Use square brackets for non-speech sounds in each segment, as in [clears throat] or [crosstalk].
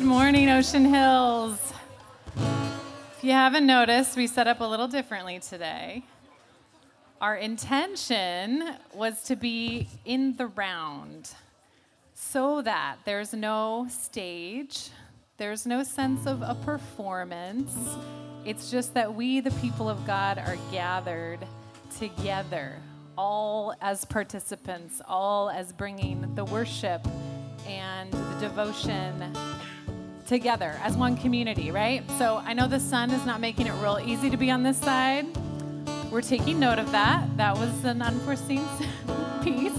Good morning, Ocean Hills. If you haven't noticed, we set up a little differently today. Our intention was to be in the round so that there's no stage, there's no sense of a performance. It's just that we, the people of God, are gathered together, all as participants, all as bringing the worship and the devotion together as one community, right? So I know the sun is not making it real easy to be on this side. We're taking note of that. That was an unforeseen [laughs] piece.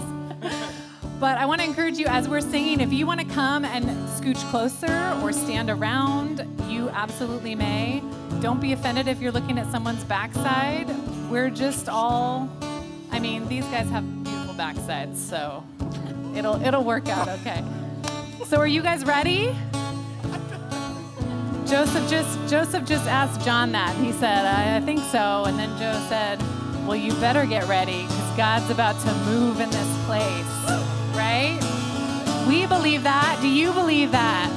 but I want to encourage you as we're singing, if you want to come and scooch closer or stand around, you absolutely may. Don't be offended if you're looking at someone's backside. We're just all, I mean, these guys have beautiful backsides, so it'll it'll work out okay. So are you guys ready? Joseph just Joseph just asked John that. He said, I, I think so. And then Joe said, Well, you better get ready because God's about to move in this place. Right? We believe that. Do you believe that?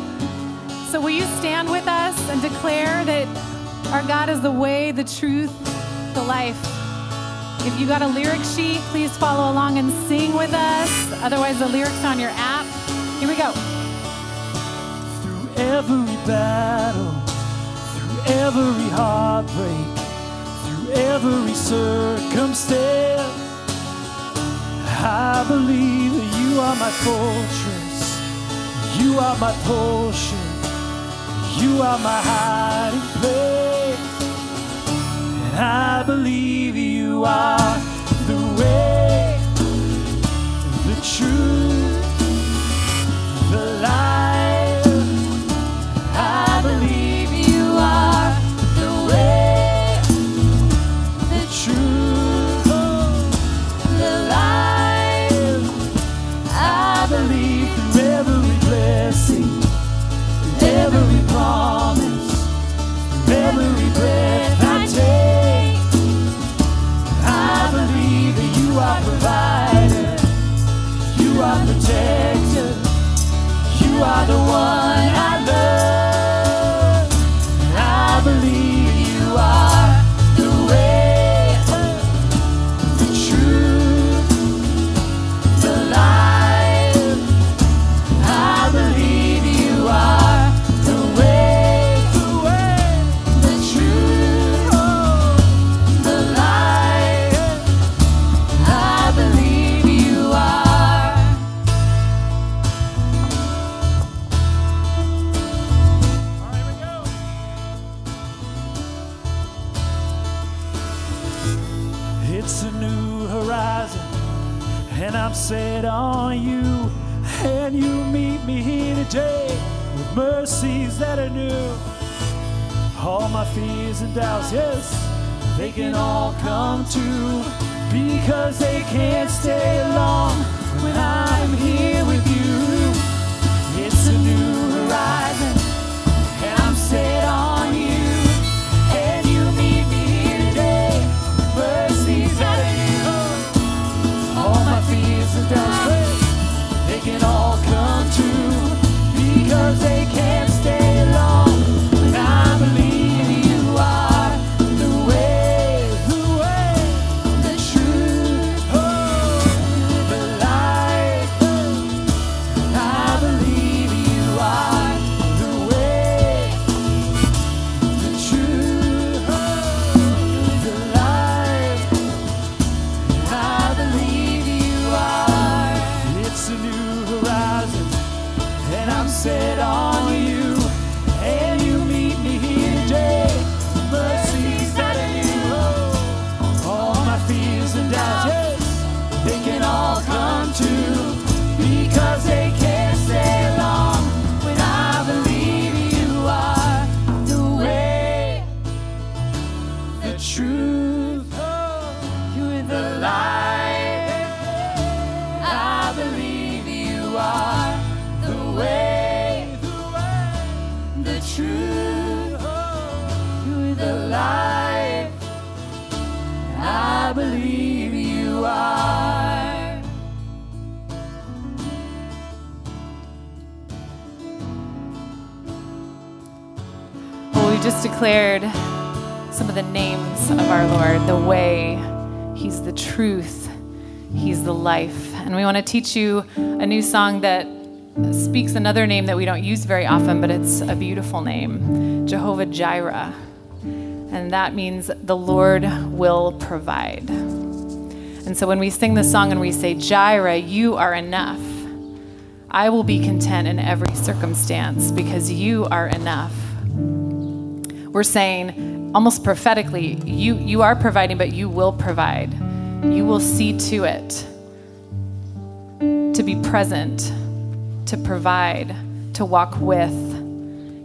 So will you stand with us and declare that our God is the way, the truth, the life? If you got a lyric sheet, please follow along and sing with us. Otherwise, the lyrics on your app. Here we go every battle, through every heartbreak, through every circumstance. I believe that you are my fortress, you are my portion, you are my hiding place. And I believe you are the way, the truth, the light. the one. mercies that are new. All my fears and doubts, yes, they can all come true because they can't stay long. We want to teach you a new song that speaks another name that we don't use very often, but it's a beautiful name Jehovah Jireh. And that means the Lord will provide. And so when we sing this song and we say, Jireh, you are enough, I will be content in every circumstance because you are enough we're saying almost prophetically you you are providing but you will provide you will see to it to be present to provide to walk with.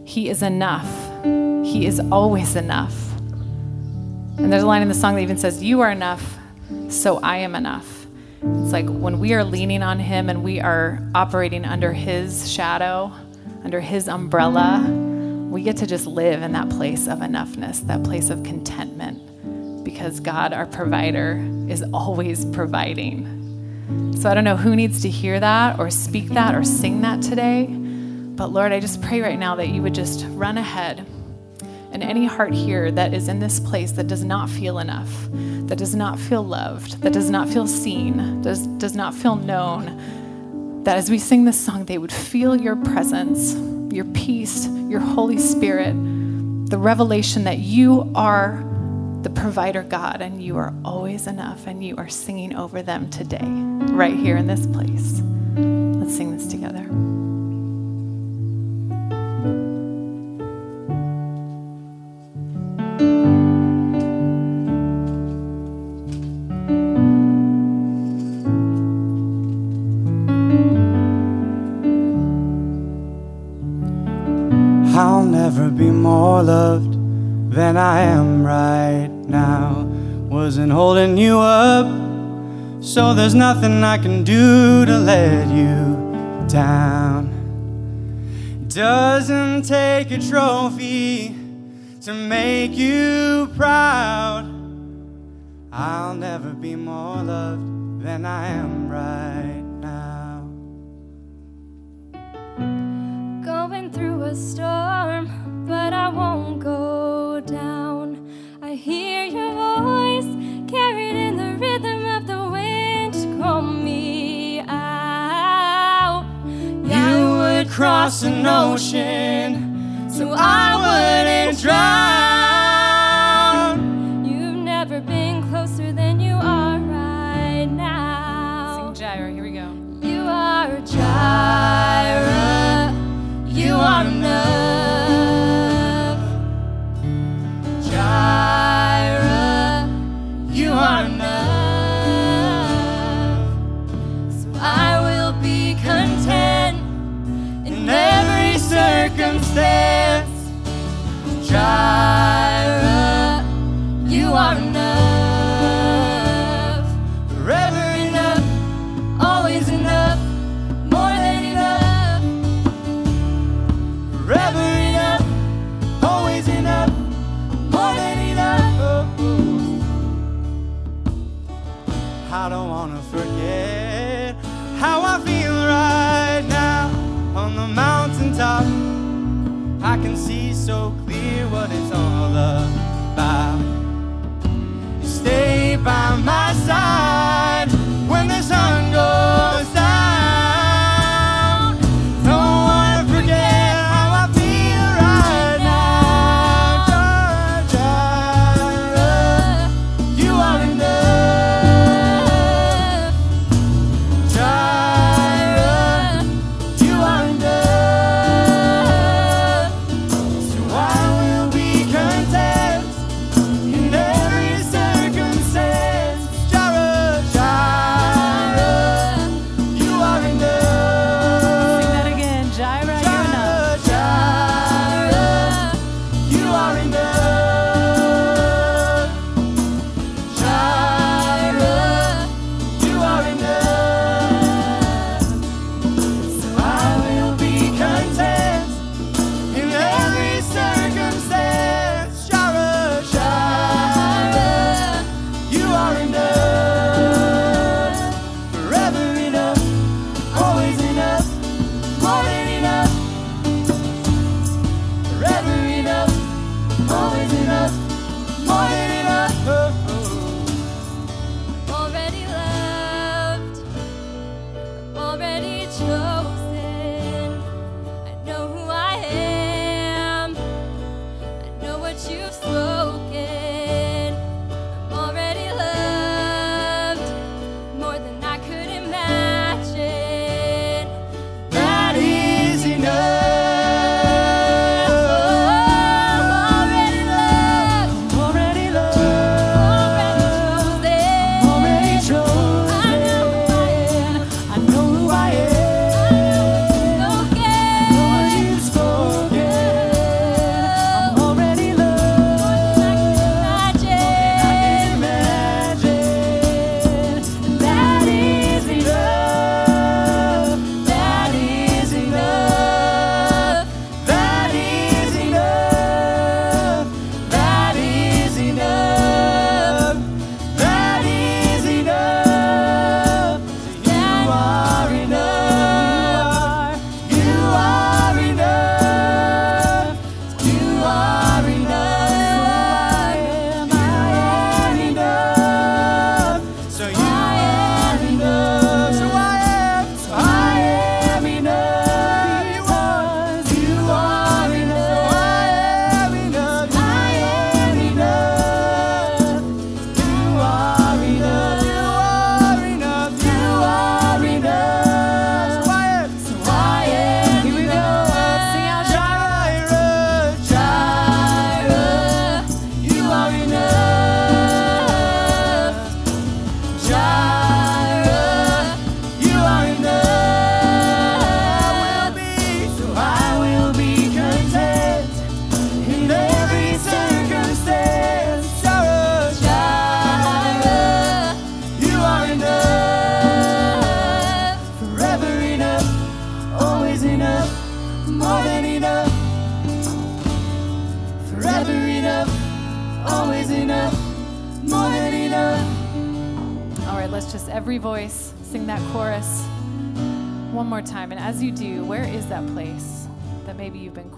He is enough. He is always enough. And there's a line in the song that even says you are enough so i am enough. It's like when we are leaning on him and we are operating under his shadow under his umbrella we get to just live in that place of enoughness, that place of contentment, because God, our provider, is always providing. So I don't know who needs to hear that or speak that or sing that today, but Lord, I just pray right now that you would just run ahead. And any heart here that is in this place that does not feel enough, that does not feel loved, that does not feel seen, does, does not feel known, that as we sing this song, they would feel your presence your peace, your Holy Spirit, the revelation that you are the provider God and you are always enough and you are singing over them today, right here in this place. Let's sing this together. I'll never be more loved than I am right now. Wasn't holding you up, so there's nothing I can do to let you down. Doesn't take a trophy to make you proud. I'll never be more loved than I am right now. Going through a storm but I won't go. I hear your voice carried in the rhythm of the wind. Call me out. You would cross an ocean so I wouldn't drown.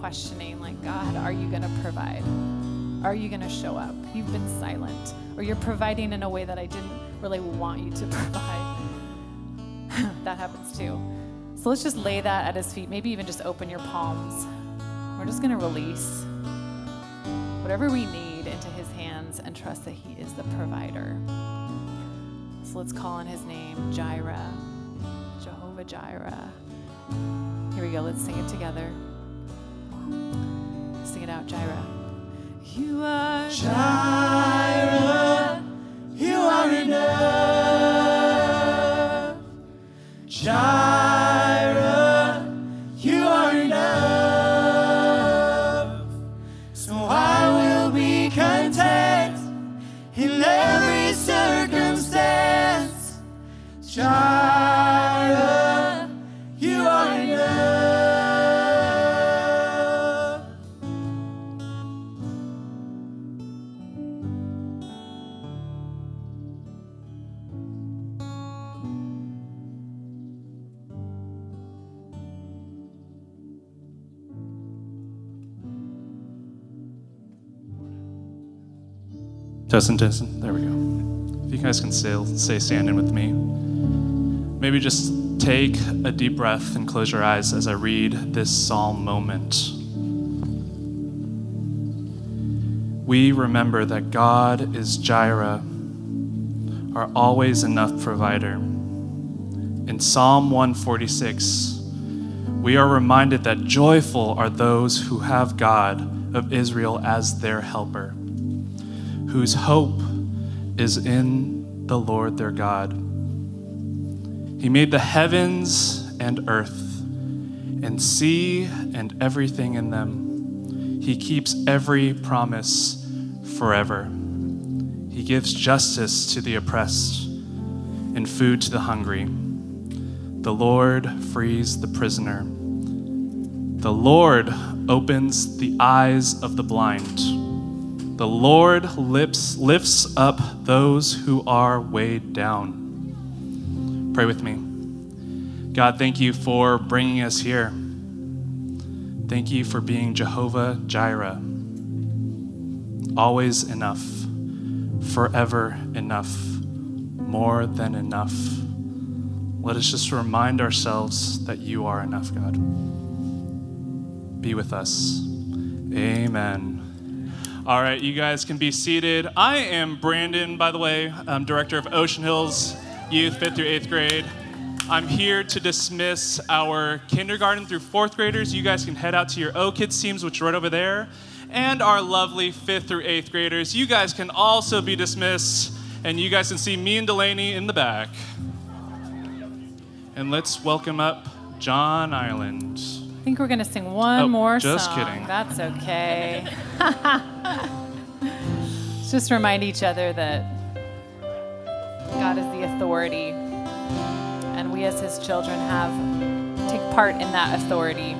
Questioning? Like, God, are you going to provide? Are you going to show up? You've been silent, or you're providing in a way that I didn't really want you to [laughs] provide. [laughs] that happens too. So let's just lay that at his feet. Maybe even just open your palms. We're just going to release whatever we need into his hands and trust that he is the provider. So let's call on his name, Jireh, Jehovah Jireh. Here we go. Let's sing it together. Sing it out, Jireh. You are Jireh, you are enough. Jireh, Testing, testing. There we go. If you guys can say, say standing with me. Maybe just take a deep breath and close your eyes as I read this psalm moment. We remember that God is Jireh, our always enough provider. In Psalm 146, we are reminded that joyful are those who have God of Israel as their helper whose hope is in the Lord their God. He made the heavens and earth, and sea and everything in them. He keeps every promise forever. He gives justice to the oppressed and food to the hungry. The Lord frees the prisoner. The Lord opens the eyes of the blind. The Lord lifts, lifts up those who are weighed down. Pray with me. God, thank you for bringing us here. Thank you for being Jehovah Jireh. Always enough, forever enough, more than enough. Let us just remind ourselves that you are enough, God. Be with us. Amen. All right, you guys can be seated. I am Brandon, by the way. I'm director of Ocean Hills Youth, fifth through eighth grade. I'm here to dismiss our kindergarten through fourth graders. You guys can head out to your O Kids teams, which are right over there. And our lovely fifth through eighth graders. You guys can also be dismissed, and you guys can see me and Delaney in the back. And let's welcome up John Island. I think we're going to sing one Oh, more just song. kidding. That's okay. Let's [laughs] just remind each other that God is the authority, and we as His children have take part in that authority.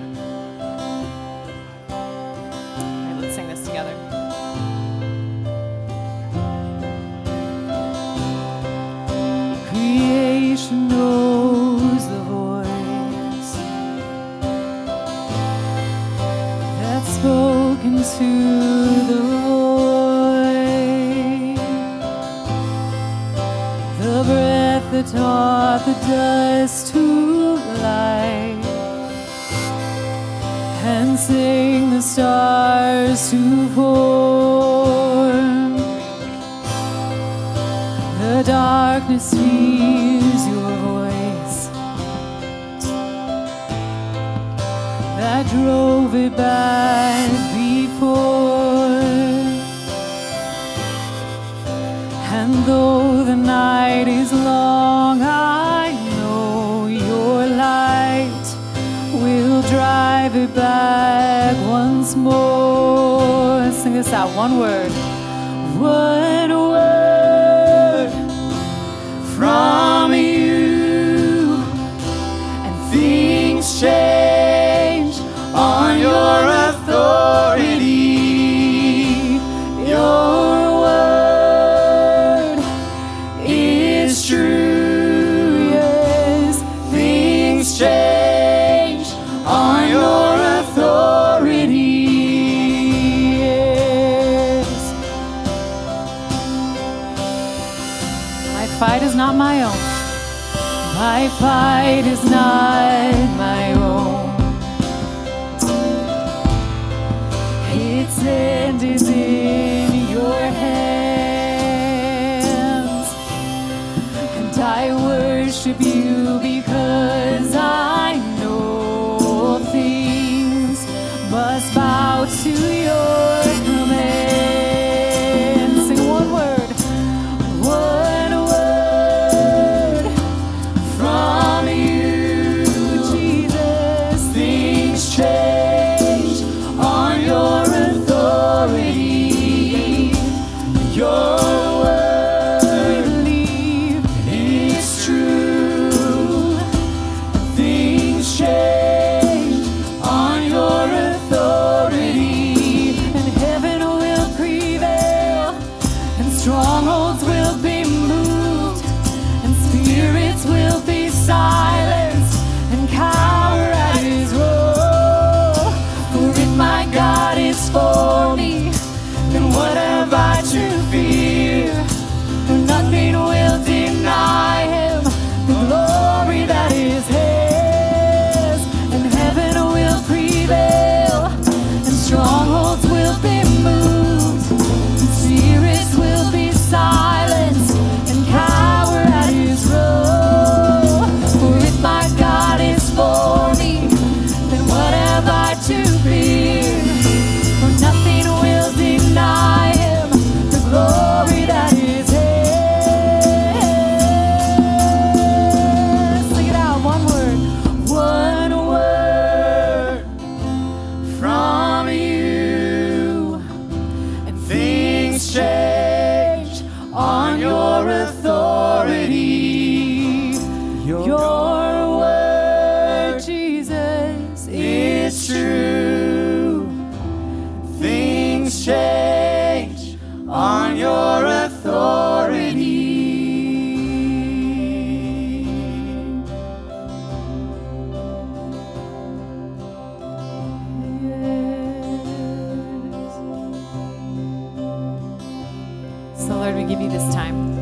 So, Lord, we give you this time.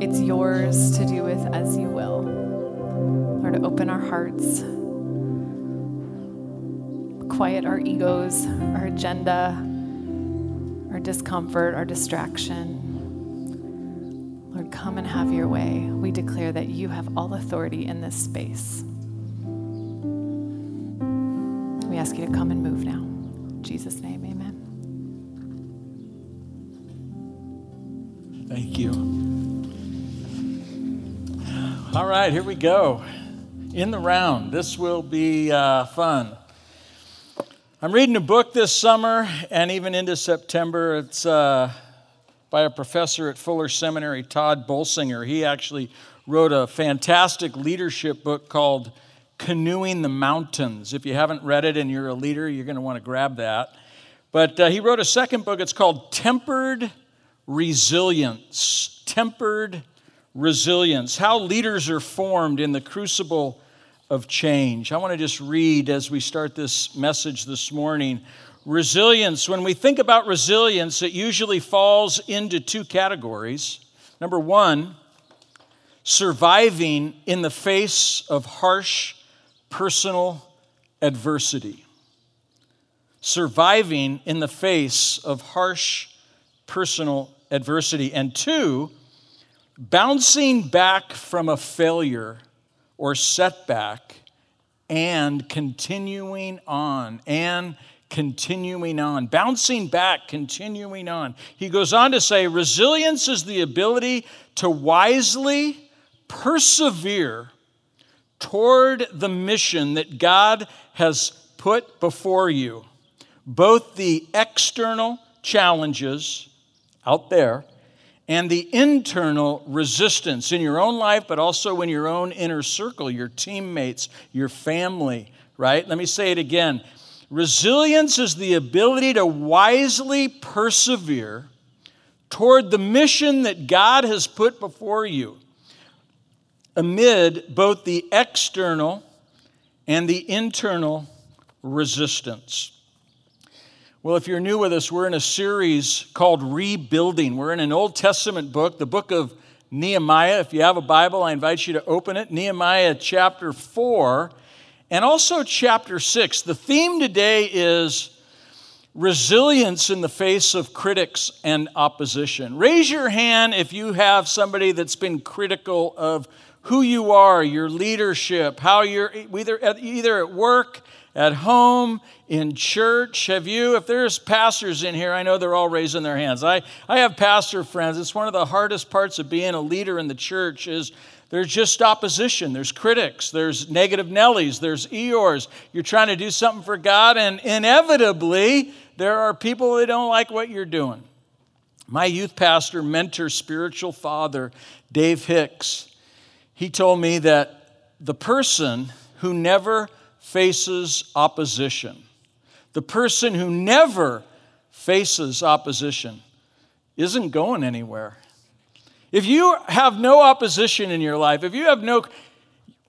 It's yours to do with as you will. Lord, open our hearts, quiet our egos, our agenda, our discomfort, our distraction. Lord, come and have your way. We declare that you have all authority in this space. We ask you to come and move now. In Jesus' name, amen. Thank you. All right, here we go. In the round. This will be uh, fun. I'm reading a book this summer and even into September. It's uh, by a professor at Fuller Seminary, Tod Bolsinger. He actually wrote a fantastic leadership book called Canoeing the Mountains. If you haven't read it and you're a leader, you're going to want to grab that. But uh, he wrote a second book. It's called Tempered Resilience. Tempered Resilience. How leaders are formed in the crucible of change. I want to just read as we start this message this morning. Resilience, when we think about resilience, it usually falls into two categories. Number one, surviving in the face of harsh personal adversity. Surviving in the face of harsh personal adversity. And two, bouncing back from a failure or setback and continuing on and continuing on, bouncing back, continuing on. He goes on to say resilience is the ability to wisely persevere toward the mission that God has put before you, both the external challenges out there and the internal resistance in your own life, but also in your own inner circle, your teammates, your family, right? Let me say it again. Resilience is the ability to wisely persevere toward the mission that God has put before you amid both the external and the internal resistance. Well, if you're new with us, we're in a series called Rebuilding. We're in an Old Testament book, the book of Nehemiah. If you have a Bible, I invite you to open it. Nehemiah chapter 4 and also chapter 6. The theme today is resilience in the face of critics and opposition. Raise your hand if you have somebody that's been critical of who you are, your leadership, how you're either either at work, at home, in church? Have you, if there's pastors in here, I know they're all raising their hands. I, I have pastor friends. It's one of the hardest parts of being a leader in the church is there's just opposition. There's critics. There's negative Nellies. There's Eeyores. You're trying to do something for God, and inevitably, there are people that don't like what you're doing. My youth pastor, mentor, spiritual father, Dave Hicks, he told me that the person who never faces opposition, the person who never faces opposition, isn't going anywhere. If you have no opposition in your life, if you have no,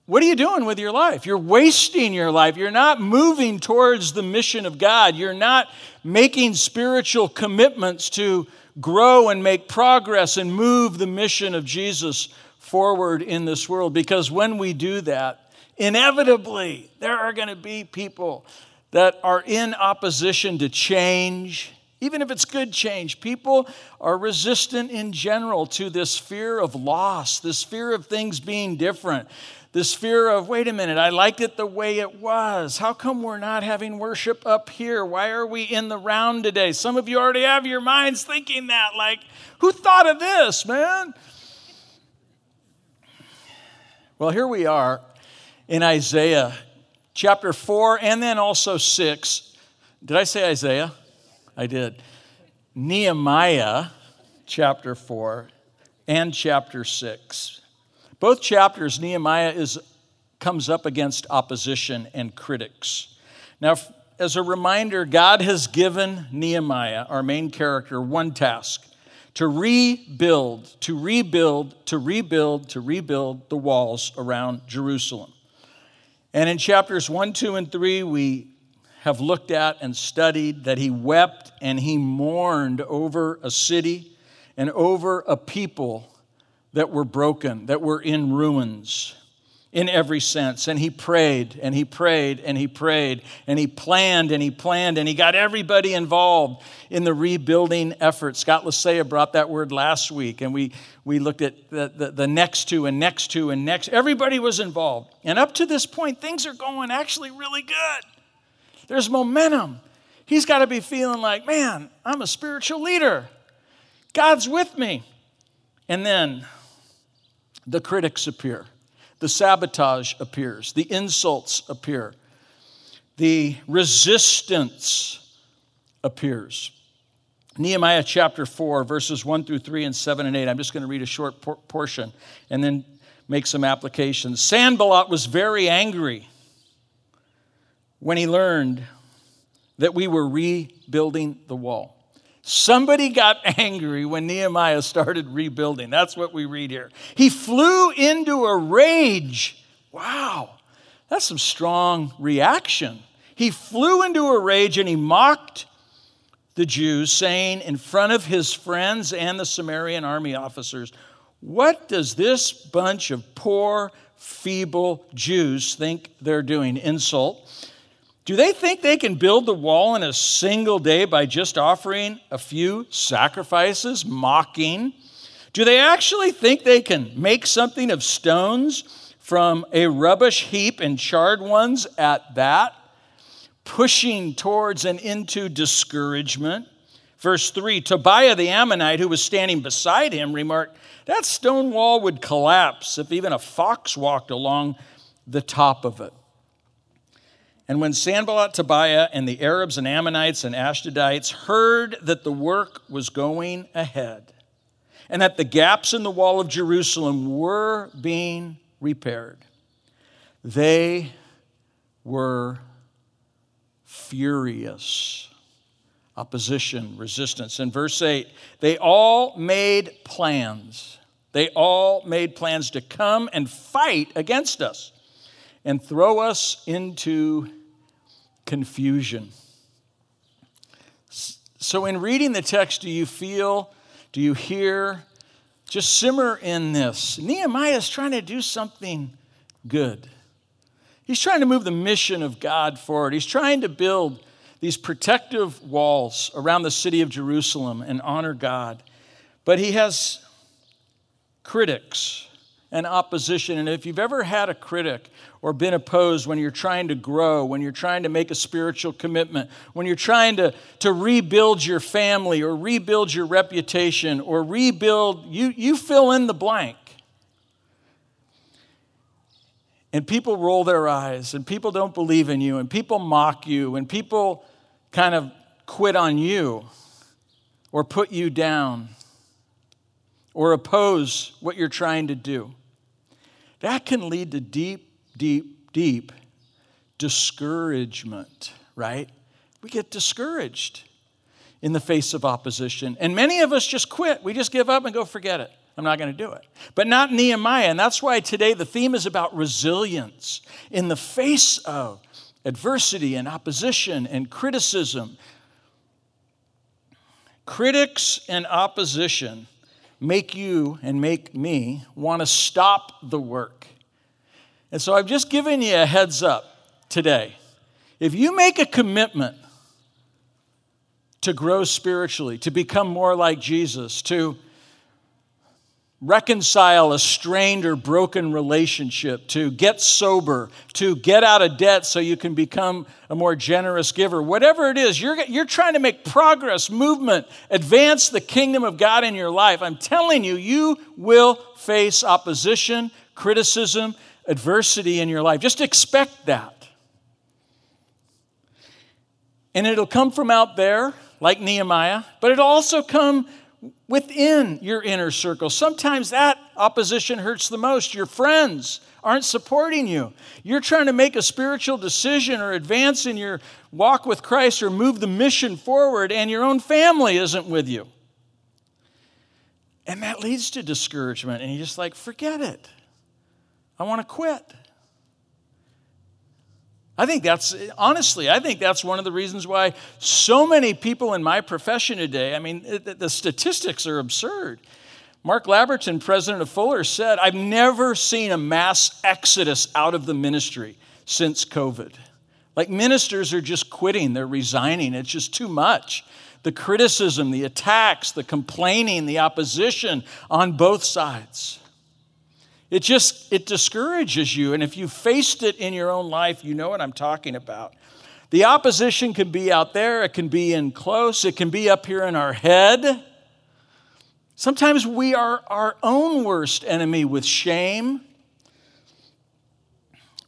what are you doing with your life? You're wasting your life. You're not moving towards the mission of God. You're not making spiritual commitments to grow and make progress and move the mission of Jesus forward in this world. Because when we do that, inevitably, there are going to be people that are in opposition to change, even if it's good change. People are resistant in general to this fear of loss, this fear of things being different, this fear of, wait a minute, I liked it the way it was. How come we're not having worship up here? Why are we in the round today? Some of you already have your minds thinking that, like, who thought of this, man? Well, here we are in Isaiah chapter 4 and then also 6. Did I say Isaiah? I did. Nehemiah chapter 4 and chapter 6. Both chapters, Nehemiah is, comes up against opposition and critics. Now, as a reminder, God has given Nehemiah, our main character, one task to rebuild, to rebuild, to rebuild, to rebuild the walls around Jerusalem. And in chapters 1, 2, and 3, we have looked at and studied that he wept and he mourned over a city and over a people that were broken, that were in ruins in every sense. And he prayed and he prayed and he prayed and he planned and he planned and he got everybody involved in the rebuilding effort. Scott Lasea brought that word last week and we, we looked at the, the, the next two and next two and next. Everybody was involved. And up to this point, things are going actually really good. There's momentum. He's got to be feeling like, man, I'm a spiritual leader. God's with me. And then the critics appear the sabotage appears, the insults appear, the resistance appears. Nehemiah chapter 4, verses 1 through 3 and 7 and 8. I'm just going to read a short por- portion and then make some applications. Sanballat was very angry when he learned that we were rebuilding the wall. Somebody got [laughs] angry when Nehemiah started rebuilding. That's what we read here. He flew into a rage. Wow, that's some strong reaction. He flew into a rage and he mocked the Jews, saying in front of his friends and the Samaritan army officers, What does this bunch of poor, feeble Jews think they're doing? Insult. Do they think they can build the wall in a single day by just offering a few sacrifices, mocking? Do they actually think they can make something of stones from a rubbish heap and charred ones at that? Pushing towards and into discouragement. Verse 3 Tobiah the Ammonite, who was standing beside him, remarked, That stone wall would collapse if even a fox walked along the top of it. And when Sanballat, Tobiah, and the Arabs and Ammonites and Ashdodites heard that the work was going ahead and that the gaps in the wall of Jerusalem were being repaired, they were furious. Opposition, resistance. In verse 8, they all made plans. They all made plans to come and fight against us and throw us into confusion. So, in reading the text, do you feel, do you hear, just simmer in this? Nehemiah is trying to do something good. He's trying to move the mission of God forward. He's trying to build these protective walls around the city of Jerusalem and honor God. But he has critics and opposition. And if you've ever had a critic or been opposed when you're trying to grow, when you're trying to make a spiritual commitment, when you're trying to, to rebuild your family or rebuild your reputation or rebuild, you, you fill in the blank. And people roll their eyes, and people don't believe in you, and people mock you, and people kind of quit on you or put you down or oppose what you're trying to do. That can lead to deep, deep, deep discouragement, right? We get discouraged in the face of opposition. And many of us just quit. We just give up and go, forget it. I'm not going to do it. But not Nehemiah. And that's why today the theme is about resilience in the face of adversity and opposition and criticism. Critics and opposition make you and make me want to stop the work. And so I've just given you a heads up today. If you make a commitment to grow spiritually, to become more like Jesus, to reconcile a strained or broken relationship, to get sober, to get out of debt so you can become a more generous giver. Whatever it is, you're, you're trying to make progress, movement, advance the kingdom of God in your life. I'm telling you, you will face opposition, criticism, adversity in your life. Just expect that. And it'll come from out there, like Nehemiah, but it'll also come within your inner circle. Sometimes that opposition hurts the most. Your friends aren't supporting you. You're trying to make a spiritual decision or advance in your walk with Christ or move the mission forward, and your own family isn't with you. And that leads to discouragement, and you're just like, forget it. I want to quit. I think that's, honestly, I think that's one of the reasons why so many people in my profession today, I mean, the statistics are absurd. Mark Labberton, president of Fuller, said, I've never seen a mass exodus out of the ministry since COVID. Like ministers are just quitting, they're resigning, it's just too much. The criticism, the attacks, the complaining, the opposition on both sides. It just it discourages you and if you faced it in your own life, you know what I'm talking about. The opposition can be out there, it can be in close, it can be up here in our head. Sometimes we are our own worst enemy with shame.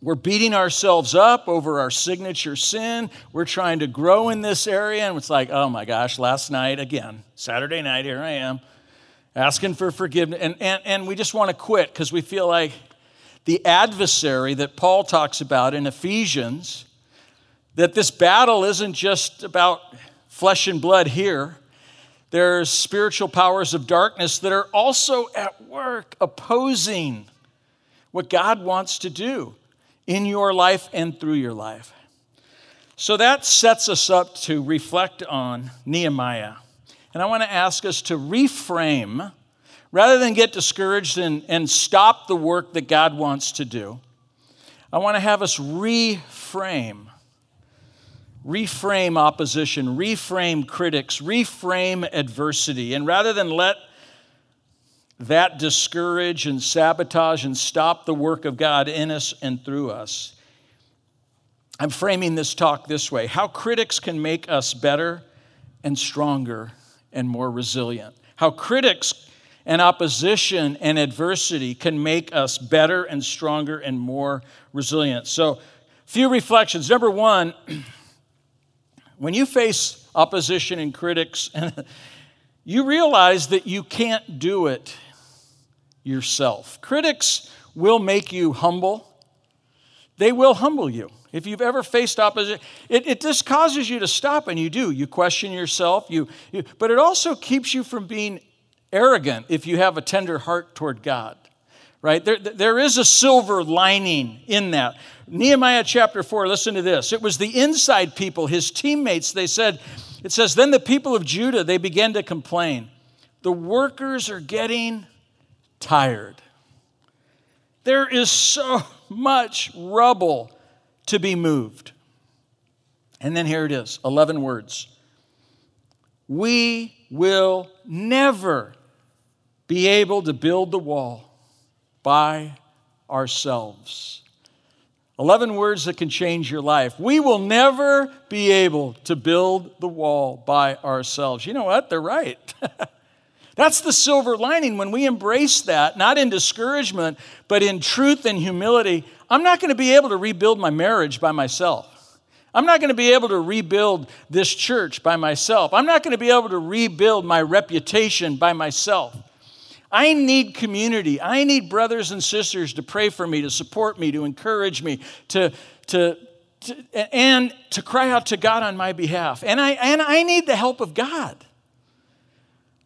We're beating ourselves up over our signature sin. We're trying to grow in this area, and it's like, oh my gosh, last night again, Saturday night, here I am asking for forgiveness. And, and, and we just want to quit because we feel like the adversary that Paul talks about in Ephesians, that this battle isn't just about flesh and blood here. There's spiritual powers of darkness that are also at work opposing what God wants to do in your life and through your life. So that sets us up to reflect on Nehemiah. And I want to ask us to reframe, rather than get discouraged and, and stop the work that God wants to do, I want to have us reframe. Reframe opposition, reframe critics, reframe adversity. And rather than let that discourage and sabotage and stop the work of God in us and through us, I'm framing this talk this way how critics can make us better and stronger and more resilient. How critics and opposition and adversity can make us better and stronger and more resilient. So, few reflections. Number one, [clears throat] when you face opposition and critics, [laughs] you realize that you can't do it yourself. Critics will make you humble, they will humble you. If you've ever faced opposition, it, it just causes you to stop, and you do. You question yourself, you, you, but it also keeps you from being arrogant if you have a tender heart toward God, right? There, there is a silver lining in that. Nehemiah chapter 4, listen to this. It was the inside people, his teammates. They said, it says, Then the people of Judah, they began to complain. The workers are getting tired. There is so [laughs] much rubble to be moved. And then here it is 11 words. We will never be able to build the wall by ourselves. 11 words that can change your life. We will never be able to build the wall by ourselves. You know what? They're right. [laughs] That's the silver lining when we embrace that, not in discouragement, but in truth and humility. I'm not going to be able to rebuild my marriage by myself. I'm not going to be able to rebuild this church by myself. I'm not going to be able to rebuild my reputation by myself. I need community. I need brothers and sisters to pray for me, to support me, to encourage me, to, to, to, and to cry out to God on my behalf. And I, and I need the help of God.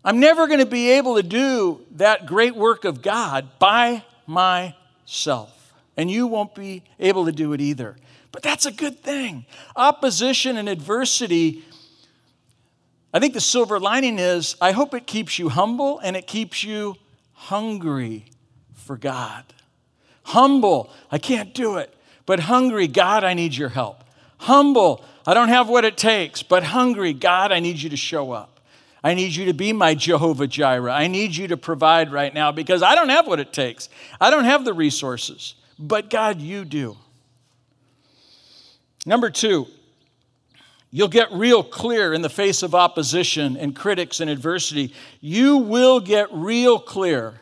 I'm never going to be able to do that great work of God by myself. And you won't be able to do it either. But that's a good thing. Opposition and adversity, I think the silver lining is I hope it keeps you humble and it keeps you hungry for God. Humble, I can't do it. But hungry, God, I need your help. Humble, I don't have what it takes. But hungry, God, I need you to show up. I need you to be my Jehovah Jireh. I need you to provide right now because I don't have what it takes. I don't have the resources. But God, you do. Number two, you'll get real clear in the face of opposition and critics and adversity. You will get real clear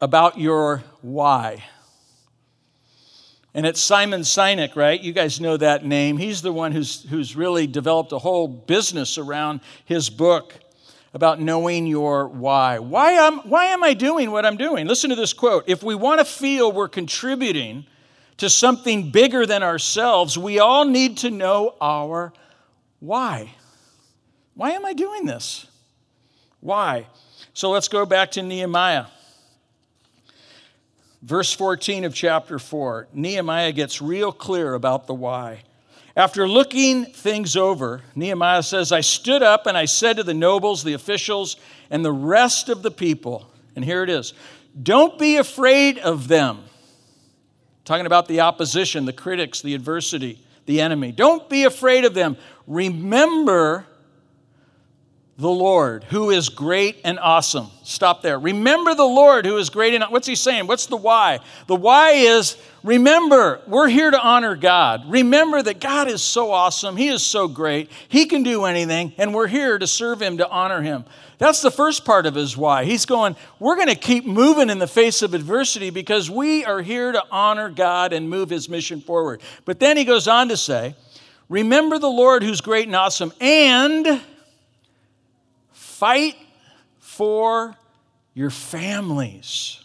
about your why. And it's Simon Sinek, right? You guys know that name. He's the one who's, who's really developed a whole business around his book about knowing your why. Why am, why am I doing what I'm doing? Listen to this quote If we want to feel we're contributing to something bigger than ourselves, we all need to know our why. Why am I doing this? Why? So let's go back to Nehemiah. Verse 14 of chapter 4. Nehemiah gets real clear about the why. After looking things over, Nehemiah says, I stood up and I said to the nobles, the officials, and the rest of the people, and here it is don't be afraid of them. Talking about the opposition, the critics, the adversity, the enemy. Don't be afraid of them. Remember the Lord who is great and awesome. Stop there. Remember the Lord who is great and what's he saying? What's the why? The why is remember, we're here to honor God. Remember that God is so awesome. He is so great. He can do anything and we're here to serve him, to honor him. That's the first part of his why. He's going, we're going to keep moving in the face of adversity because we are here to honor God and move his mission forward. But then he goes on to say, remember the Lord who's great and awesome and Fight for your families,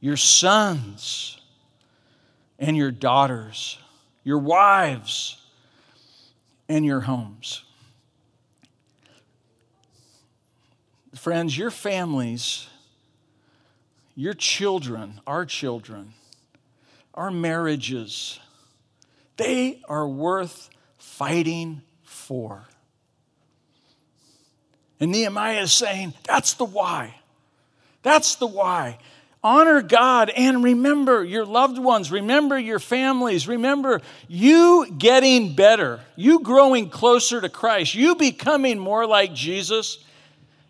your sons, and your daughters, your wives, and your homes. Friends, your families, your children, our children, our marriages, they are worth fighting for. And Nehemiah is saying, that's the why. That's the why. Honor God and remember your loved ones, remember your families, remember you getting better, you growing closer to Christ, you becoming more like Jesus.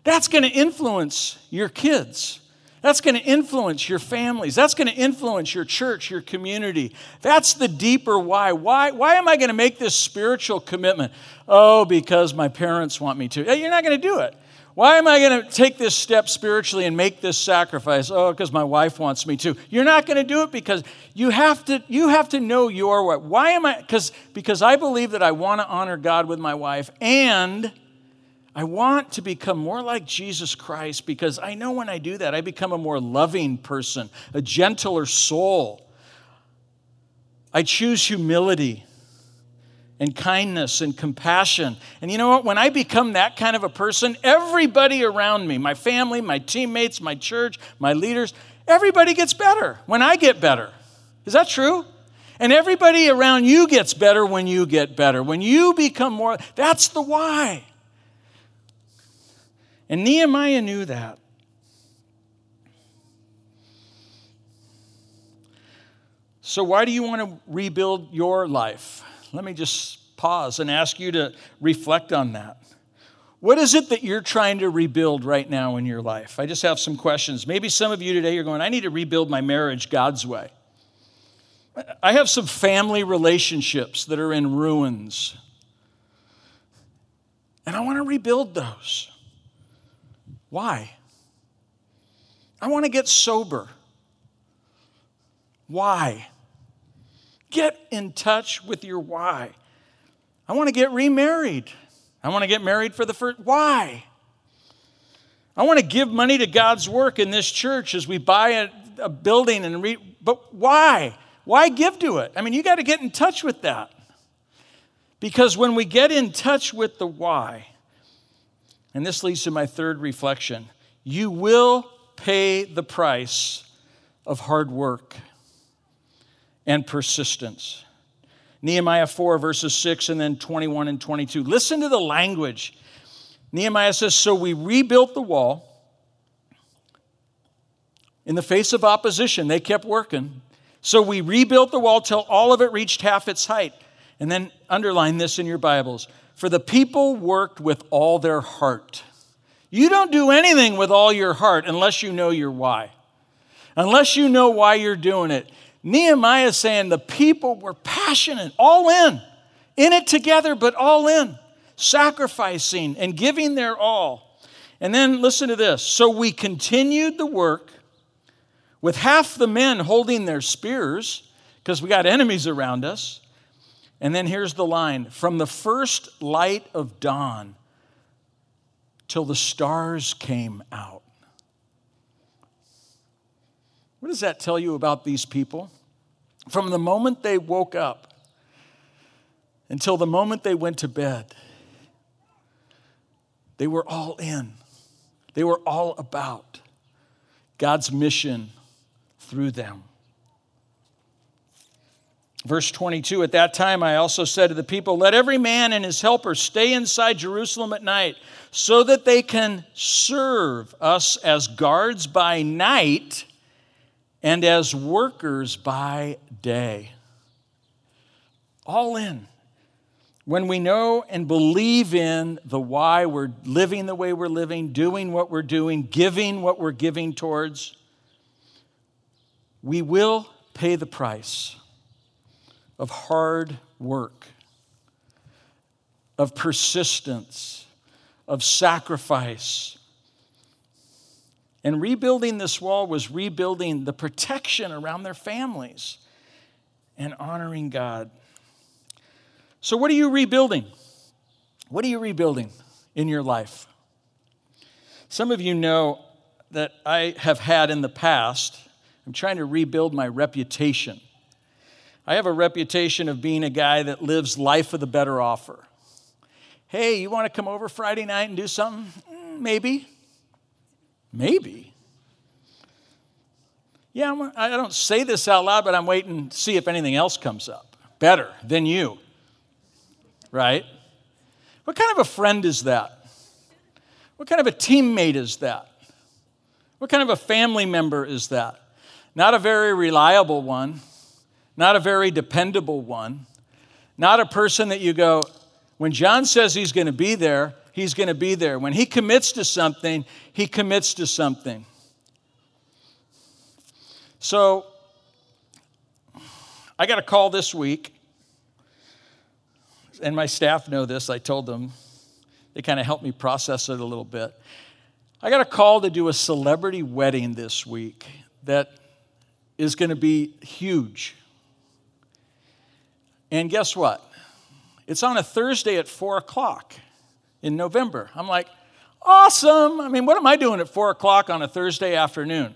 That's going to influence your kids. That's going to influence your families. That's going to influence your church, your community. That's the deeper why. Why, why am I going to make this spiritual commitment? Oh, because my parents want me to. You're not going to do it. Why am I going to take this step spiritually and make this sacrifice? Oh, because my wife wants me to. You're not going to do it because you have to you have to know your what. Why am I because because I believe that I want to honor God with my wife and I want to become more like Jesus Christ because I know when I do that, I become a more loving person, a gentler soul. I choose humility and kindness and compassion. And you know what? When I become that kind of a person, everybody around me, my family, my teammates, my church, my leaders, everybody gets better when I get better. Is that true? And everybody around you gets better when you get better. When you become more, that's the why. And Nehemiah knew that. So, why do you want to rebuild your life? Let me just pause and ask you to reflect on that. What is it that you're trying to rebuild right now in your life? I just have some questions. Maybe some of you today are going, I need to rebuild my marriage God's way. I have some family relationships that are in ruins. And I want to rebuild those. Why? I want to get sober. Why? Get in touch with your why. I want to get remarried. I want to get married for the first. Why? I want to give money to God's work in this church as we buy a, a building and re. But why? Why give to it? I mean, you got to get in touch with that. Because when we get in touch with the why, and this leads to my third reflection, you will pay the price of hard work and persistence. Nehemiah 4, verses 6 and then 21 and 22. Listen to the language. Nehemiah says, So we rebuilt the wall in the face of opposition. They kept working. So we rebuilt the wall till all of it reached half its height. And then underline this in your Bibles. For the people worked with all their heart. You don't do anything with all your heart unless you know your why. Unless you know why you're doing it. Nehemiah is saying the people were passionate, all in, in it together, but all in, sacrificing and giving their all. And then listen to this. So we continued the work with half the men holding their spears, because we got enemies around us. And then here's the line from the first light of dawn till the stars came out. What does that tell you about these people? From the moment they woke up until the moment they went to bed, they were all in. They were all about God's mission through them. Verse 22 At that time I also said to the people, Let every man and his helper stay inside Jerusalem at night, so that they can serve us as guards by night and as workers by day. All in. When we know and believe in the why we're living the way we're living, doing what we're doing, giving what we're giving towards, we will pay the price of hard work, of persistence, of sacrifice, and rebuilding this wall was rebuilding the protection around their families and honoring God. So, what are you rebuilding? What are you rebuilding in your life? Some of you know that I have had in the past, I'm trying to rebuild my reputation. I have a reputation of being a guy that lives life of the better offer. Hey, you want to come over Friday night and do something? Mm, maybe. Maybe. Yeah, I don't say this out loud, but I'm waiting to see if anything else comes up better than you. Right? What kind of a friend is that? What kind of a teammate is that? What kind of a family member is that? Not a very reliable one, not a very dependable one, not a person that you go, when John says he's going to be there, he's going to be there. When he commits to something, he commits to something. So, I got a call this week, and my staff know this. I told them, they kind of helped me process it a little bit. I got a call to do a celebrity wedding this week that is going to be huge. And guess what? It's on a Thursday at 4 o'clock in November. I'm like, awesome. I mean, what am I doing at four o'clock on a Thursday afternoon?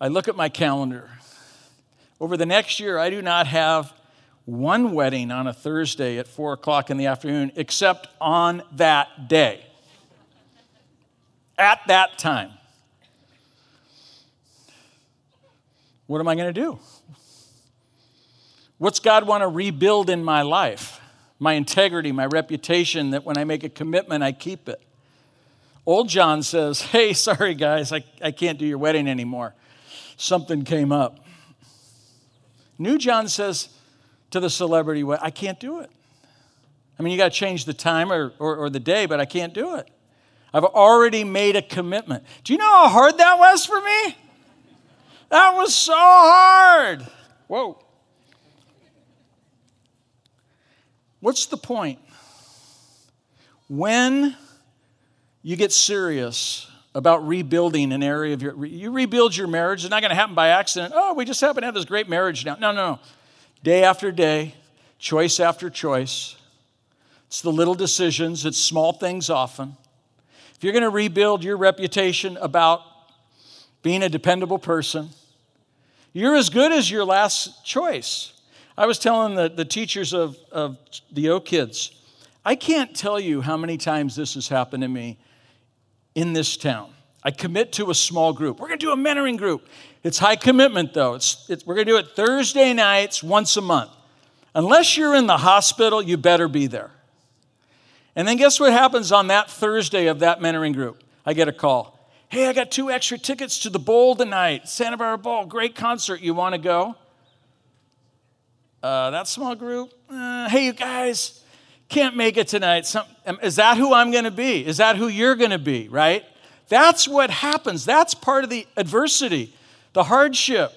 I look at my calendar. Over the next year, I do not have one wedding on a Thursday at four o'clock in the afternoon except on that day. At that time. What am I going to do? What's God want to rebuild in my life? My integrity, my reputation, that when I make a commitment, I keep it. Old John says, [laughs] Hey, sorry guys, I, I can't do your wedding anymore. Something came up. New John says to the celebrity, I can't do it. I mean, you got to change the time or, or, or the day, but I can't do it. I've already made a commitment. Do you know how hard that was for me? That was so hard. Whoa. What's the point? When you get serious about rebuilding an area of your you rebuild your marriage, it's not going to happen by accident. Oh, we just happen to have this great marriage now. No, no, no. Day after day, choice after choice. It's the little decisions, it's small things often. If you're going to rebuild your reputation about being a dependable person, you're as good as your last choice. I was telling the, the teachers of, of the O kids, I can't tell you how many times this has happened to me in this town. I commit to a small group. We're going to do a mentoring group. It's high commitment, though. It's, it's, we're going to do it Thursday nights once a month. Unless you're in the hospital, you better be there. And then guess what happens on that Thursday of that mentoring group? I get a call. Hey, I got two extra tickets to the bowl tonight, Santa Barbara Bowl, great concert. You want to go? Uh, that small group? Uh, hey, you guys, can't make it tonight. Some, is that who I'm going to be? Is that who you're going to be, right? That's what happens. That's part of the adversity, the hardship.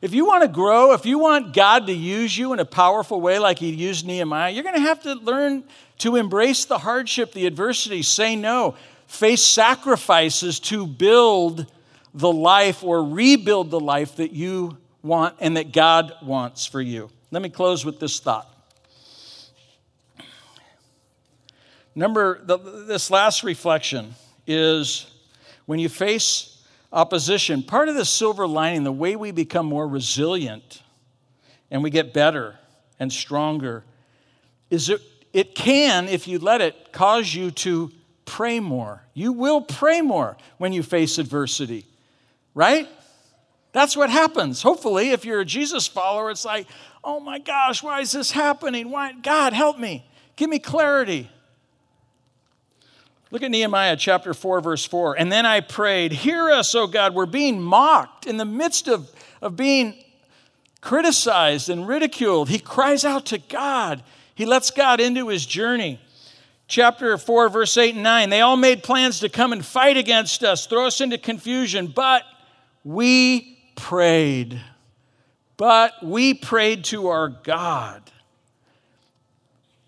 If you want to grow, if you want God to use you in a powerful way like He used Nehemiah, you're going to have to learn to embrace the hardship, the adversity, say no, face sacrifices to build the life or rebuild the life that you want and that God wants for you. Let me close with this thought. Number, the, this last reflection is when you face opposition, part of the silver lining, the way we become more resilient and we get better and stronger, is it it can, if you let it, cause you to pray more. You will pray more when you face adversity, right? That's what happens. Hopefully, if you're a Jesus follower, it's like, oh my gosh, why is this happening? Why? God, help me. Give me clarity. Look at Nehemiah chapter 4, verse 4. And then I prayed, Hear us, O God. We're being mocked in the midst of, of being criticized and ridiculed. He cries out to God. He lets God into his journey. Chapter 4, verse 8 and 9. They all made plans to come and fight against us, throw us into confusion, but we prayed. But we prayed to our God.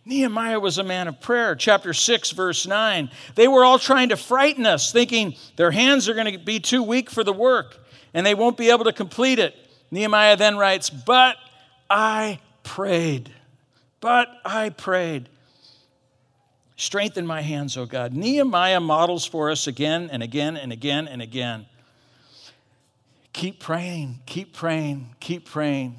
Nehemiah was a man of prayer. Chapter 6, verse 9. They were all trying to frighten us, thinking their hands are going to be too weak for the work and they won't be able to complete it. Nehemiah then writes, But I prayed. But I prayed. Strengthen my hands, O God. Nehemiah models for us again and again and again and again. Keep praying, keep praying, keep praying,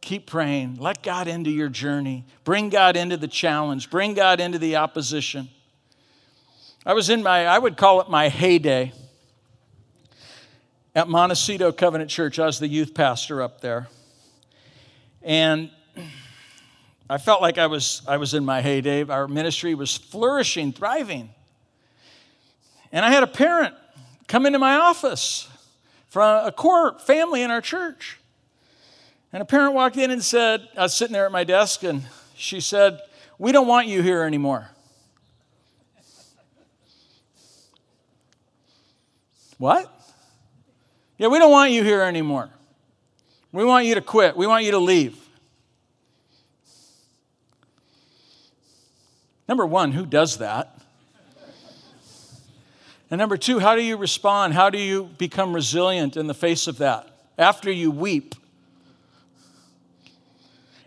keep praying. Let God into your journey. Bring God into the challenge, bring God into the opposition. I was in my, I would call it my heyday at Montecito Covenant Church. I was the youth pastor up there. And I felt like I was, I was in my heyday. Our ministry was flourishing, thriving. And I had a parent come into my office from a core family in our church. And a parent walked in and said, I was sitting there at my desk, and she said, We don't want you here anymore. What? Yeah, we don't want you here anymore. We want you to quit. We want you to leave. Number one, who does that? And number two, how do you respond? How do you become resilient in the face of that after you weep?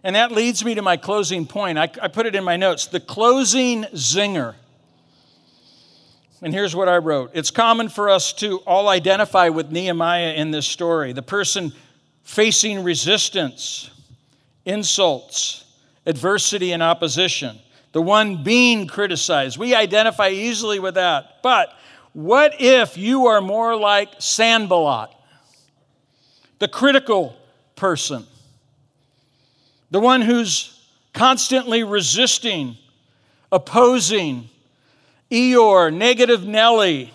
And that leads me to my closing point. I, I, put it in my notes the closing zinger. And here's what I wrote It's common for us to all identify with Nehemiah in this story the person facing resistance, insults, adversity, and opposition the one being criticized. We identify easily with that. But what if you are more like Sanballat, the critical person? the one who's constantly resisting, opposing, Eeyore, negative Nelly,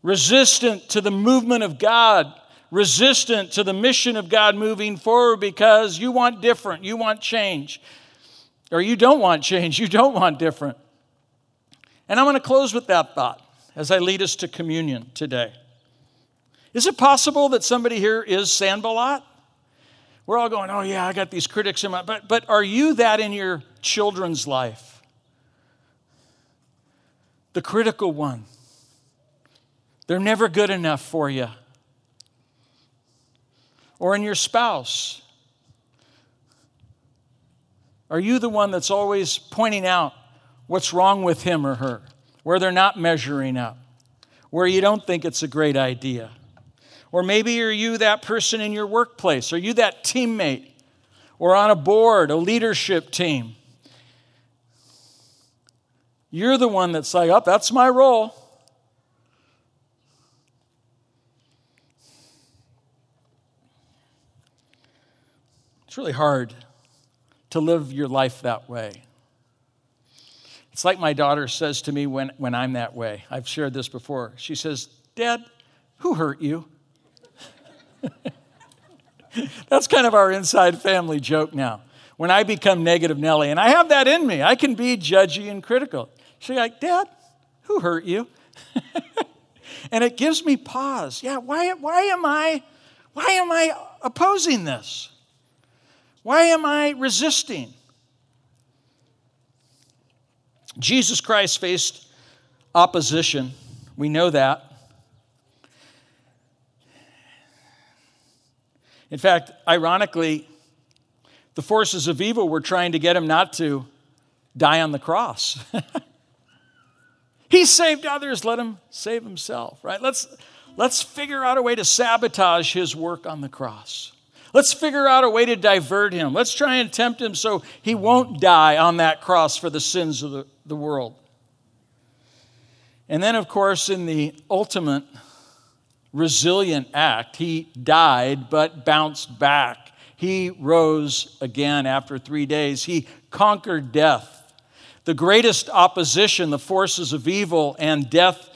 resistant to the movement of God, resistant to the mission of God moving forward because you want different, you want change, or you don't want change, [laughs] you don't want different. And I'm going to close with that thought as I lead us to communion today. Is it possible that somebody here is Sanballat? We're all going, oh, yeah, I got these critics in my. But, but are you that in your children's life? The critical one. They're never good enough for you. Or in your spouse. Are you the one that's always pointing out what's wrong with him or her, where they're not measuring up, where you don't think it's a great idea? Or maybe are you that person in your workplace? Are you that teammate? Or on a board, a leadership team? You're the one that's like, oh, that's my role. It's really hard to live your life that way. It's like my daughter says to me when, when I'm that way. I've shared this before. She says, Dad, who hurt you? [laughs] That's kind of our inside family joke now. When I become negative Nelly, and I have that in me, I can be judgy and critical. She's like, Dad, who hurt you? [laughs] and it gives me pause. Yeah, why, why am I why am I opposing this? Why am I resisting? Jesus Christ faced opposition. We know that. In fact, ironically, the forces of evil were trying to get him not to die on the cross. [laughs] he saved others, let him save himself, right? Let's, let's figure out a way to sabotage his work on the cross. Let's figure out a way to divert him. Let's try and tempt him so he won't die on that cross for the sins of the, the world. And then, of course, in the ultimate resilient act. He died but bounced back. He rose again after three days. He conquered death. The greatest opposition, the forces of evil and death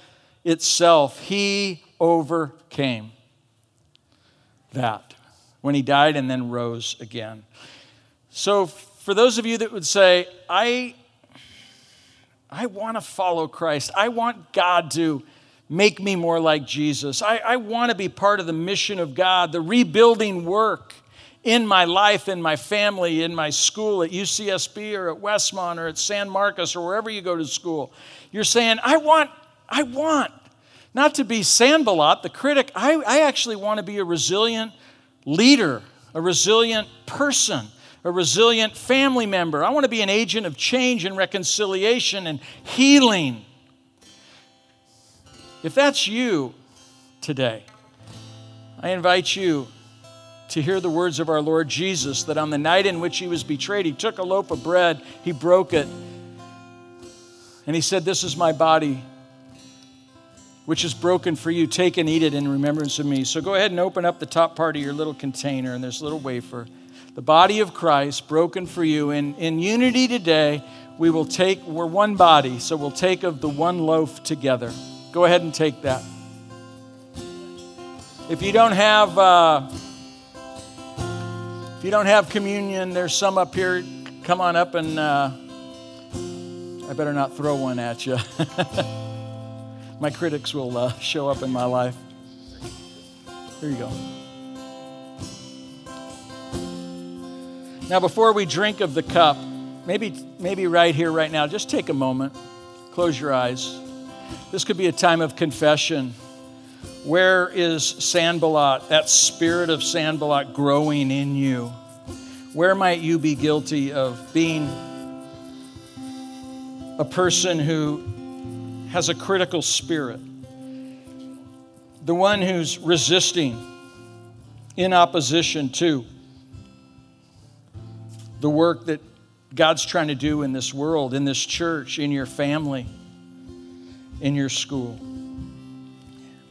itself, he overcame that when he died and then rose again. So, for those of you that would say, I, I want to follow Christ, I want God to make me more like Jesus. I, I want to be part of the mission of God, the rebuilding work in my life, in my family, in my school at UCSB or at Westmont or at San Marcos or wherever you go to school. You're saying, I want, I want not to be Sanballat, the critic. I, I actually want to be a resilient leader, a resilient person, a resilient family member. I want to be an agent of change and reconciliation and healing if that's you today, I invite you to hear the words of our Lord Jesus that on the night in which he was betrayed, he took a loaf of bread, he broke it, and he said, This is my body, which is broken for you. Take and eat it in remembrance of me. So go ahead and open up the top part of your little container, and there's a little wafer. The body of Christ broken for you. And in unity today, we will take, we're one body, so we'll take of the one loaf together. Go ahead and take that. If you don't have, uh, if you don't have communion, there's some up here. Come on up and uh, I better not throw one at you. [laughs] my critics will uh, show up in my life. Here you go. Now, before we drink of the cup, maybe, maybe right here, right now, just take a moment, close your eyes. This could be a time of confession. Where is Sanballat, that spirit of Sanballat growing in you? Where might you be guilty of being a person who has a critical spirit? The one who's resisting in opposition to the work that God's trying to do in this world, in this church, in your family in your school.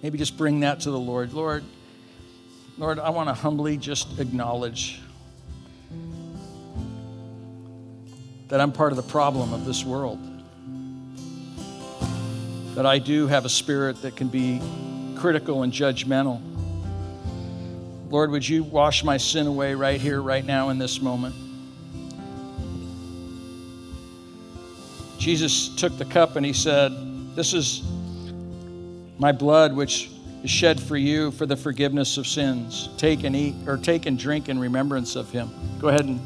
Maybe just bring that to the Lord. Lord, Lord, I want to humbly just acknowledge that I'm part of the problem of this world. That I do have a spirit that can be critical and judgmental. Lord, would you wash my sin away right here, right now, in this moment? Jesus took the cup and he said, This is my blood, which is shed for you for the forgiveness of sins. Take and eat, or take and drink in remembrance of him. Go ahead and.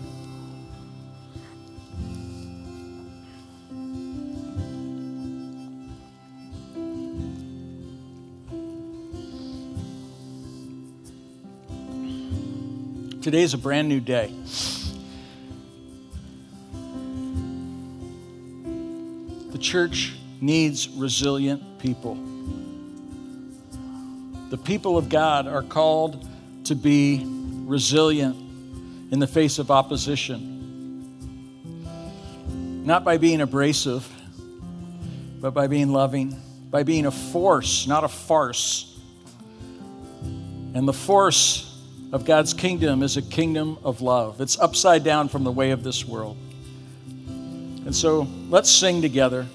Today's a brand new day. The church needs resilient people. The people of God are called to be resilient in the face of opposition. Not by being abrasive, but by being loving, by being a force, not a farce. And the force of God's kingdom is a kingdom of love. It's upside down from the way of this world. And so let's sing together.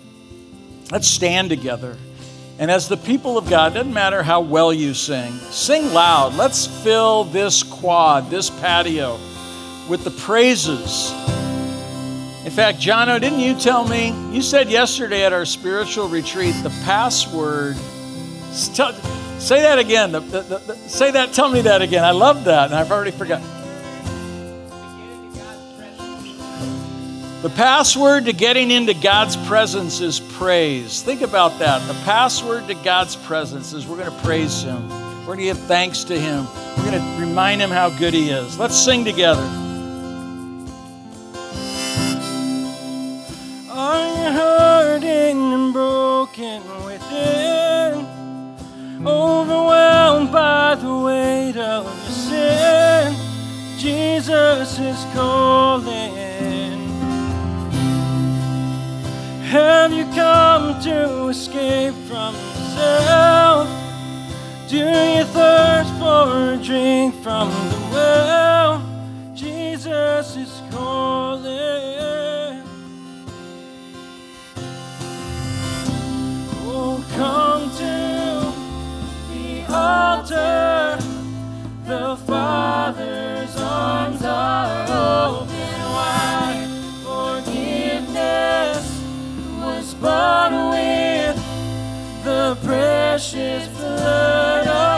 Let's stand together. And as the people of God, doesn't matter how well you sing, sing loud. Let's fill this quad, this patio, with the praises. In fact, Jono, didn't you tell me? You said yesterday at our spiritual retreat the password. Say that again. The, the, the, say that. Tell me that again. I love that, and I've already forgotten. The password to getting into God's presence is praise. Think about that. The password to God's presence is we're going to praise Him. We're going to give thanks to Him. We're going to remind Him how good He is. Let's sing together. You hurting and broken within? Overwhelmed by the weight of your sin? Jesus is calling. Have you come to escape from yourself? Do you thirst for a drink from the well? Jesus is calling. Oh, come to the altar. The Father's arms are open bought with the precious blood of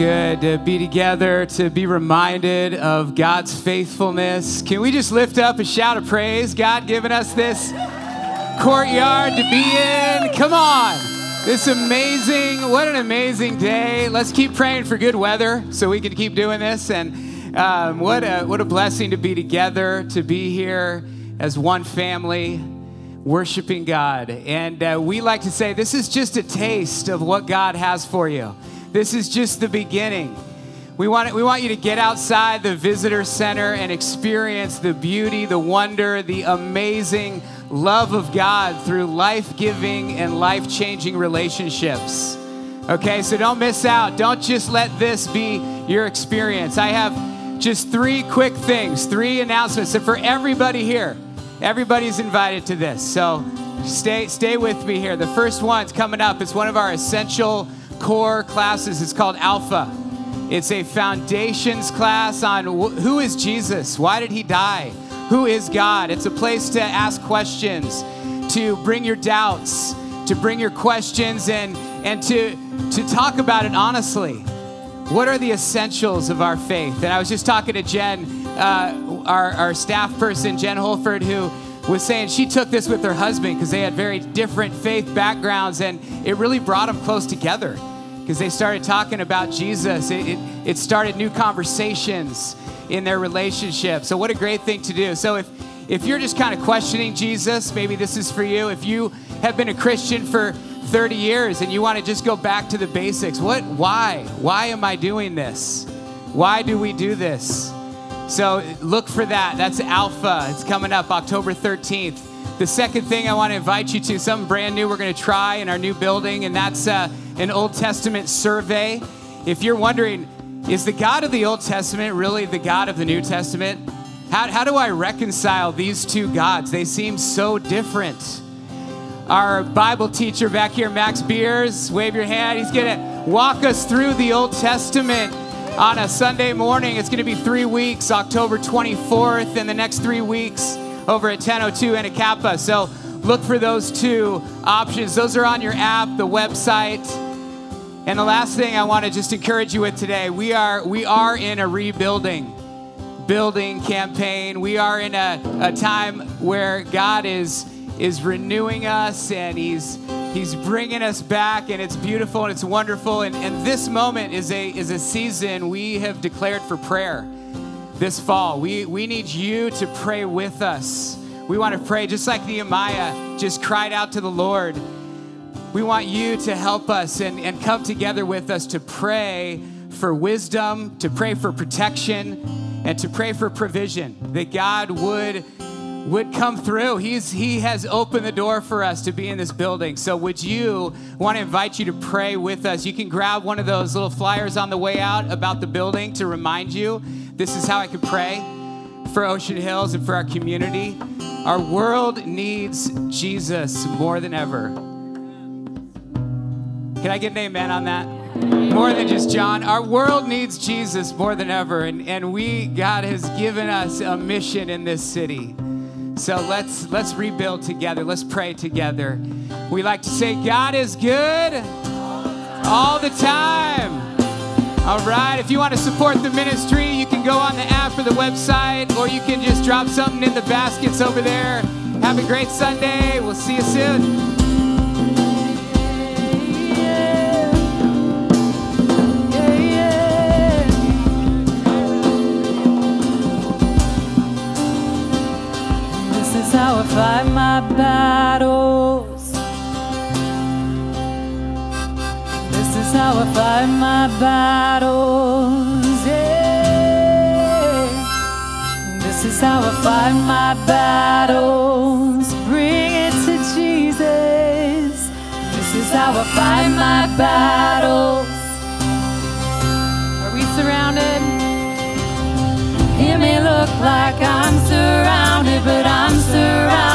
good to be together, to be reminded of God's faithfulness. Can we just lift up a shout of praise? God giving us this courtyard to be in. Come on. This amazing, what an amazing day. Let's keep praying for good weather so we can keep doing this. And um, what, a, what a blessing to be together, to be here as one family, worshiping God. And uh, we like to say this is just a taste of what God has for you. This is just the beginning. We want, we want you to get outside the visitor center and experience the beauty, the wonder, the amazing love of God through life giving and life changing relationships. Okay, so don't miss out. Don't just let this be your experience. I have just three quick things, three announcements. And for everybody here, everybody's invited to this. So stay, stay with me here. The first one's coming up. It's one of our essential core classes. It's called Alpha. It's a foundations class on wh- who is Jesus? Why did he die? Who is God? It's a place to ask questions, to bring your doubts, to bring your questions and and to to talk about it honestly. What are the essentials of our faith? And I was just talking to Jen, uh, our, our staff person, Jen Holford, who was saying she took this with her husband because they had very different faith backgrounds and it really brought them close together because they started talking about Jesus. It, it, it, started new conversations in their relationship. So, what a great thing to do. So, if, if you're just kind of questioning Jesus, maybe this is for you. If you have been a Christian for 30 years and you want to just go back to the basics, what, why? Why am I doing this? Why do we do this? So, look for that. That's Alpha. It's coming up October 13th. The second thing I want to invite you to, something brand new we're going to try in our new building, and that's uh, an Old Testament survey. If you're wondering, is the God of the Old Testament really the God of the New Testament? How, how do I reconcile these two gods? They seem so different. Our Bible teacher back here, Max Beers, wave your hand. He's going to walk us through the Old Testament on a Sunday morning. It's going to be three weeks, October 24th, and the next three weeks over at 1002 Anacapa. So look for those two options. Those are on your app, the website. And the last thing I want to just encourage you with today, we are we are in a rebuilding building campaign. We are in a, a time where God is is renewing us and he's he's bringing us back and it's beautiful and it's wonderful and, and this moment is a is a season we have declared for prayer this fall. We, we need you to pray with us. We want to pray just like Nehemiah just cried out to the Lord. We want you to help us and, and come together with us to pray for wisdom, to pray for protection, and to pray for provision, that God would would come through. He's he has opened the door for us to be in this building. So would you want to invite you to pray with us? You can grab one of those little flyers on the way out about the building to remind you this is how I could pray for Ocean Hills and for our community. Our world needs Jesus more than ever. Can I get an amen on that? More than just John. Our world needs Jesus more than ever. And, and we, God has given us a mission in this city. So let's let's rebuild together. Let's pray together. We like to say God is good all the time. All right, if you want to support the ministry, you can go on the app or the website, or you can just drop something in the baskets over there. Have a great Sunday. We'll see you soon. How I fight my battles. This is how I fight my battles. Yeah. This is how I fight my battles. Bring it to Jesus. This is how I fight my battles. Are we surrounded? It may look like I'm surrounded, but I'm surrounded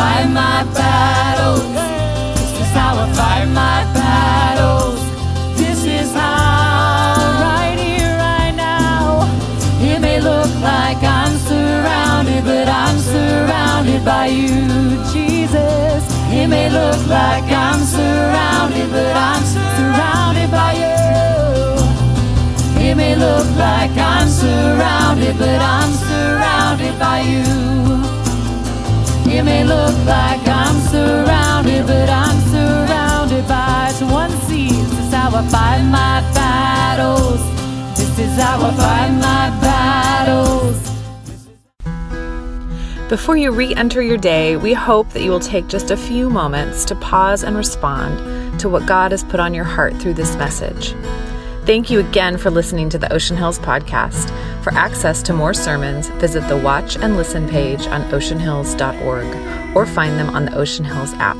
fight my battles. This is how I fight my battles. This is how. Right here, right now. It may look like I'm surrounded, but I'm surrounded by you, Jesus. It may look like I'm surrounded, but I'm surrounded by you. It may look like I'm surrounded, but I'm surrounded by you. It may look like I'm surrounded, but I'm surrounded by one sees. This is how I fight my battles. This is how I fight my battles. Before you re enter your day, we hope that you will take just a few moments to pause and respond to what God has put on your heart through this message. Thank you again for listening to the Ocean Hills podcast. For access to more sermons, visit the Watch and Listen page on oceanhills.org or find them on the Ocean Hills app.